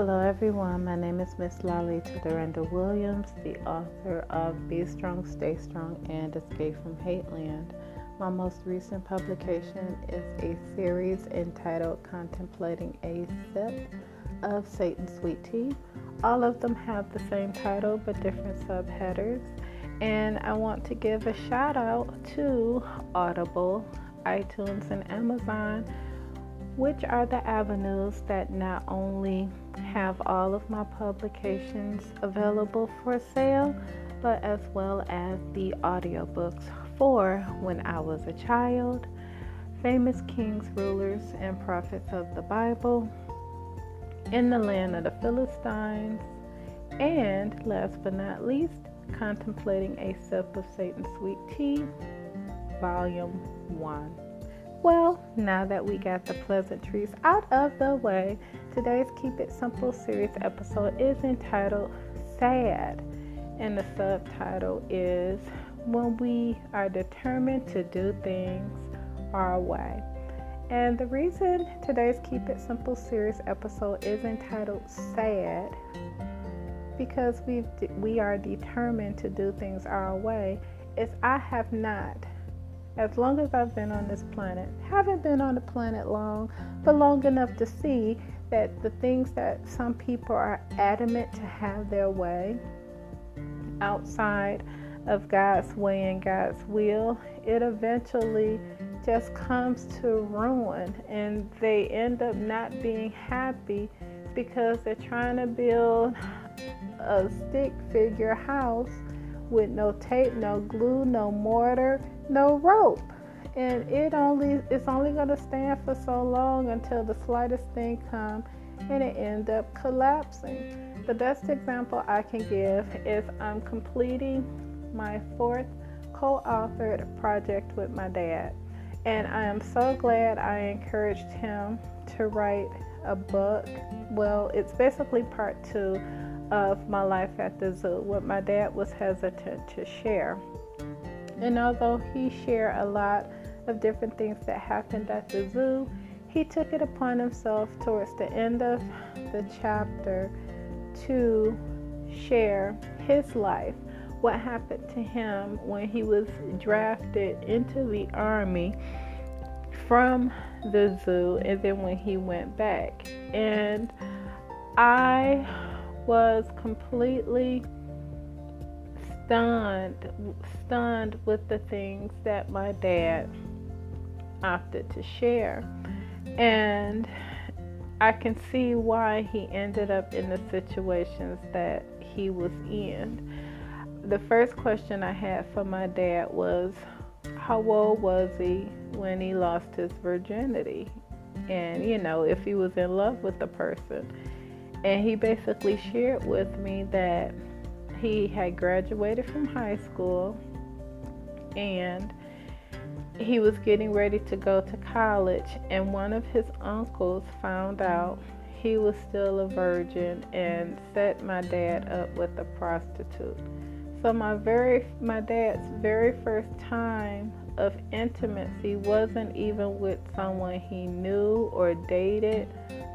Hello, everyone. My name is Miss Lalita Duranda Williams, the author of Be Strong, Stay Strong, and Escape from Hate Land. My most recent publication is a series entitled Contemplating a Sip of Satan's Sweet Tea. All of them have the same title but different subheaders. And I want to give a shout out to Audible, iTunes, and Amazon which are the avenues that not only have all of my publications available for sale, but as well as the audiobooks for When I Was a Child, Famous Kings, Rulers, and Prophets of the Bible, In the Land of the Philistines, and last but not least, Contemplating a Sip of Satan's Sweet Tea, Volume 1. Well, now that we got the pleasantries out of the way, today's Keep It Simple series episode is entitled Sad, and the subtitle is When We Are Determined to Do Things Our Way. And the reason today's Keep It Simple series episode is entitled Sad because we we are determined to do things our way is I have not as long as I've been on this planet. Haven't been on the planet long, but long enough to see that the things that some people are adamant to have their way outside of God's way and God's will, it eventually just comes to ruin and they end up not being happy because they're trying to build a stick figure house with no tape, no glue, no mortar, no rope. And it only it's only gonna stand for so long until the slightest thing comes and it end up collapsing. The best example I can give is I'm completing my fourth co-authored project with my dad. And I am so glad I encouraged him to write a book. Well, it's basically part two of my life at the zoo, what my dad was hesitant to share. And although he shared a lot of different things that happened at the zoo, he took it upon himself towards the end of the chapter to share his life, what happened to him when he was drafted into the army from the zoo and then when he went back. And I was completely stunned stunned with the things that my dad opted to share and I can see why he ended up in the situations that he was in. The first question I had for my dad was how old was he when he lost his virginity? And you know, if he was in love with the person. And he basically shared with me that he had graduated from high school and he was getting ready to go to college and one of his uncles found out he was still a virgin and set my dad up with a prostitute. So my very my dad's very first time of intimacy wasn't even with someone he knew or dated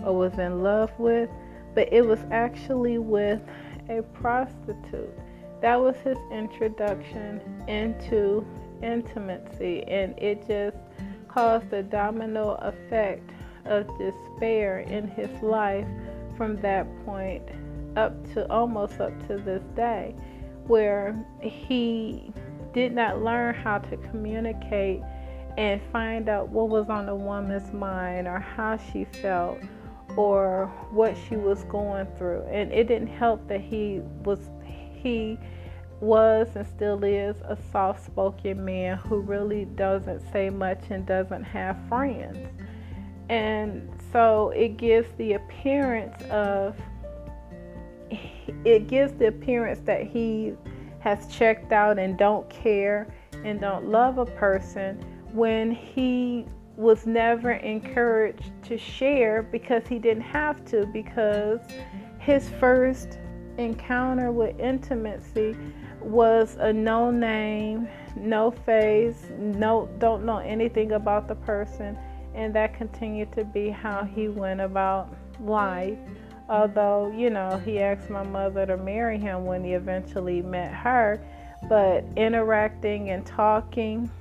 or was in love with but it was actually with a prostitute. That was his introduction into intimacy, and it just caused a domino effect of despair in his life from that point up to almost up to this day, where he did not learn how to communicate and find out what was on a woman's mind or how she felt or what she was going through. And it didn't help that he was he was and still is a soft-spoken man who really doesn't say much and doesn't have friends. And so it gives the appearance of it gives the appearance that he has checked out and don't care and don't love a person when he was never encouraged to share because he didn't have to because his first encounter with intimacy was a no name, no face, no don't know anything about the person. And that continued to be how he went about life. Although, you know, he asked my mother to marry him when he eventually met her, but interacting and talking,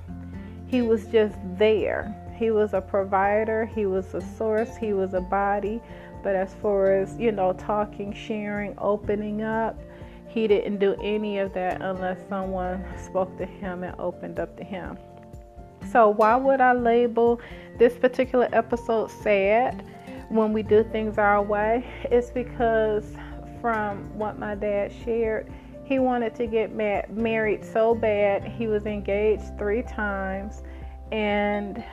he was just there. He was a provider, he was a source, he was a body. But as far as, you know, talking, sharing, opening up, he didn't do any of that unless someone spoke to him and opened up to him. So, why would I label this particular episode sad when we do things our way? It's because, from what my dad shared, he wanted to get married so bad. He was engaged three times, and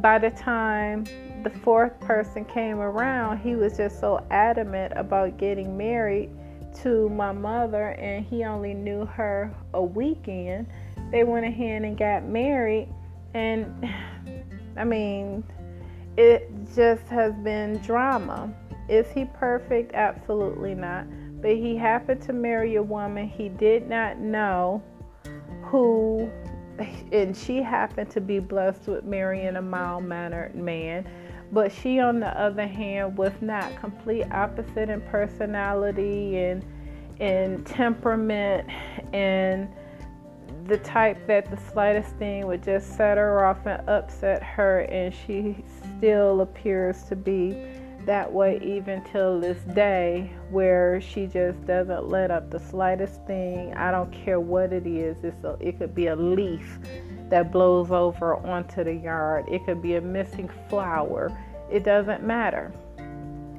by the time the fourth person came around, he was just so adamant about getting married to my mother, and he only knew her a weekend. They went ahead and got married, and I mean, it just has been drama. Is he perfect? Absolutely not but he happened to marry a woman he did not know who and she happened to be blessed with marrying a mild mannered man. But she on the other hand was not complete opposite in personality and in temperament and the type that the slightest thing would just set her off and upset her. And she still appears to be that way even till this day where she just doesn't let up the slightest thing. I don't care what it is. It's a, it could be a leaf that blows over onto the yard. It could be a missing flower. It doesn't matter.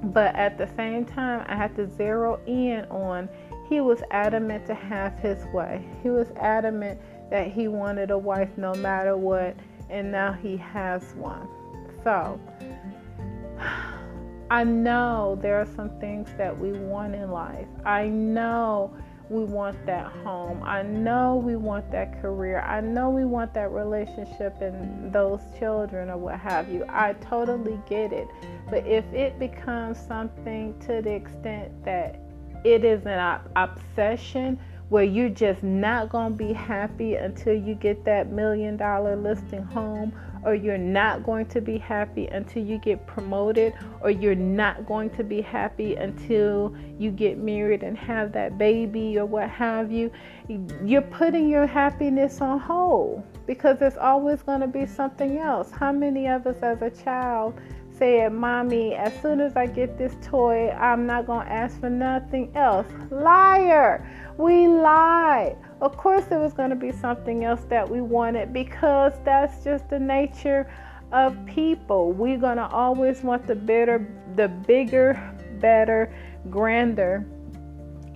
But at the same time i had to zero in on he was adamant to have his way. He was adamant that he wanted a wife no matter what and now he has one. So I know there are some things that we want in life. I know we want that home. I know we want that career. I know we want that relationship and those children or what have you. I totally get it. But if it becomes something to the extent that it is an obsession where you're just not going to be happy until you get that million dollar listing home or you're not going to be happy until you get promoted, or you're not going to be happy until you get married and have that baby, or what have you. You're putting your happiness on hold because there's always going to be something else. How many of us as a child said, Mommy, as soon as I get this toy, I'm not going to ask for nothing else? Liar! We lied. Of course, there was going to be something else that we wanted because that's just the nature of people. We're going to always want the better, the bigger, better, grander.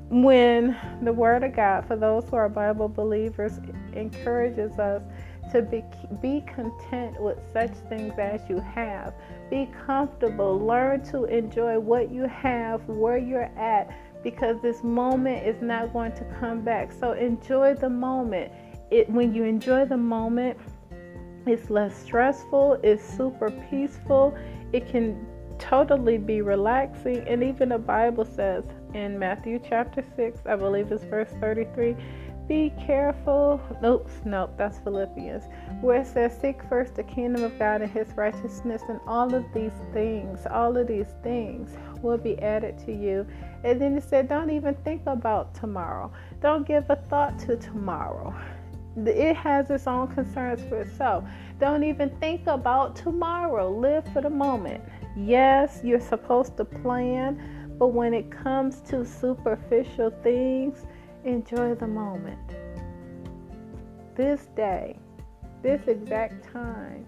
When the Word of God, for those who are Bible believers, encourages us to be, be content with such things as you have. Be comfortable. Learn to enjoy what you have, where you're at because this moment is not going to come back. So enjoy the moment. It when you enjoy the moment, it's less stressful, it's super peaceful. It can totally be relaxing and even the Bible says in Matthew chapter 6, I believe it's verse 33, be careful. Nope, nope, that's Philippians, where it says, Seek first the kingdom of God and his righteousness, and all of these things, all of these things will be added to you. And then it said, Don't even think about tomorrow. Don't give a thought to tomorrow. It has its own concerns for itself. Don't even think about tomorrow. Live for the moment. Yes, you're supposed to plan, but when it comes to superficial things, enjoy the moment. This day, this exact time,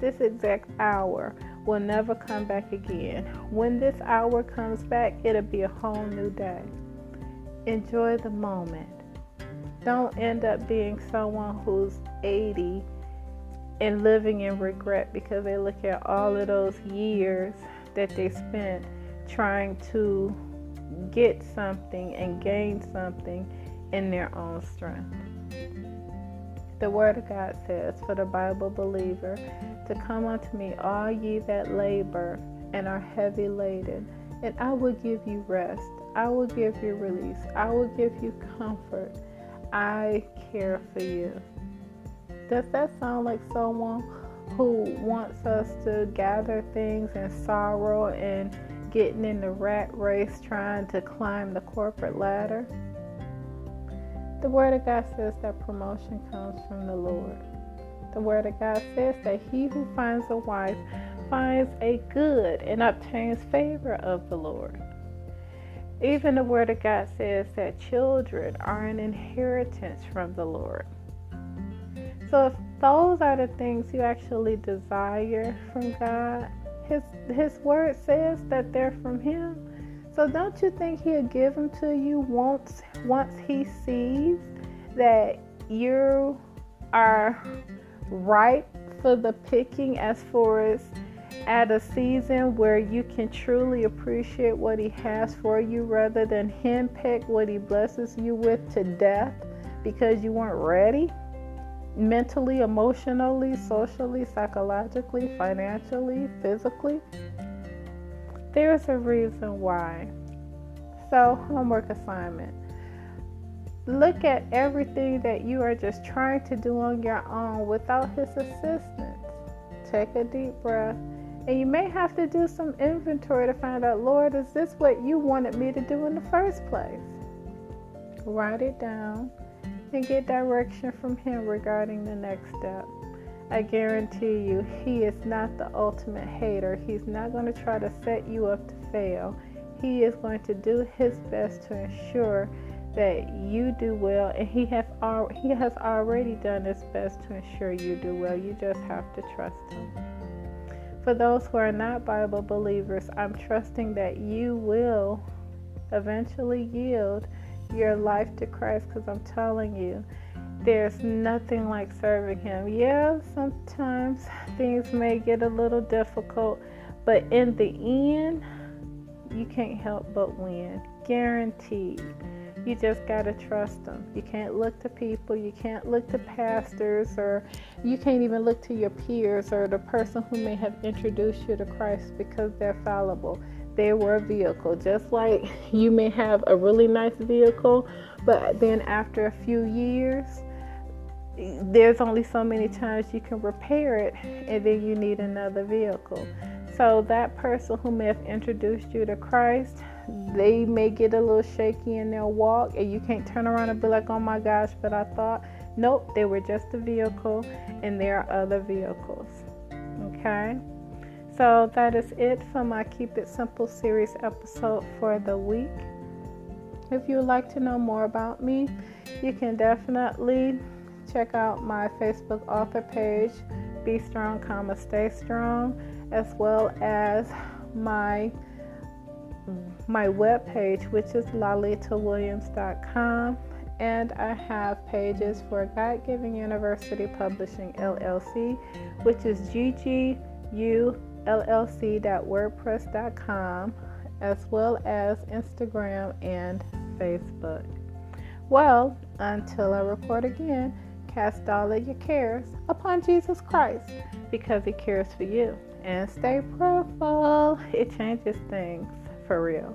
this exact hour will never come back again. When this hour comes back, it'll be a whole new day. Enjoy the moment. Don't end up being someone who's 80 and living in regret because they look at all of those years that they spent trying to get something and gain something in their own strength. The Word of God says for the Bible believer to come unto me, all ye that labor and are heavy laden, and I will give you rest. I will give you release. I will give you comfort. I care for you. Does that sound like someone who wants us to gather things in sorrow and getting in the rat race trying to climb the corporate ladder. The Word of God says that promotion comes from the Lord. The Word of God says that he who finds a wife finds a good and obtains favor of the Lord. Even the Word of God says that children are an inheritance from the Lord. So, if those are the things you actually desire from God, His, His Word says that they're from Him. So, don't you think He'll give them to you once, once He sees that you are ripe for the picking as far as at a season where you can truly appreciate what He has for you rather than handpick what He blesses you with to death because you weren't ready mentally, emotionally, socially, psychologically, financially, physically. There's a reason why. So, homework assignment. Look at everything that you are just trying to do on your own without His assistance. Take a deep breath and you may have to do some inventory to find out, Lord, is this what you wanted me to do in the first place? Write it down and get direction from Him regarding the next step. I guarantee you, He is not the ultimate hater. He's not going to try to set you up to fail. He is going to do His best to ensure that you do well, and He has al- He has already done His best to ensure you do well. You just have to trust Him. For those who are not Bible believers, I'm trusting that you will eventually yield your life to Christ because I'm telling you, there's nothing like serving Him. Yeah, sometimes things may get a little difficult, but in the end, you can't help but win. Guaranteed. You just got to trust them. You can't look to people, you can't look to pastors, or you can't even look to your peers or the person who may have introduced you to Christ because they're fallible. They were a vehicle. Just like you may have a really nice vehicle, but then after a few years, there's only so many times you can repair it, and then you need another vehicle. So, that person who may have introduced you to Christ, they may get a little shaky in their walk, and you can't turn around and be like, oh my gosh, but I thought, nope, they were just a vehicle, and there are other vehicles. Okay? So that is it for my Keep It Simple series episode for the week. If you would like to know more about me, you can definitely check out my Facebook author page, Be Strong, comma Stay Strong, as well as my my webpage, which is lalitawilliams.com. And I have pages for God Giving University Publishing LLC, which is ggullc.wordpress.com, as well as Instagram and Facebook. Well, until I record again, cast all of your cares upon Jesus Christ because He cares for you. And stay prayerful, it changes things for real.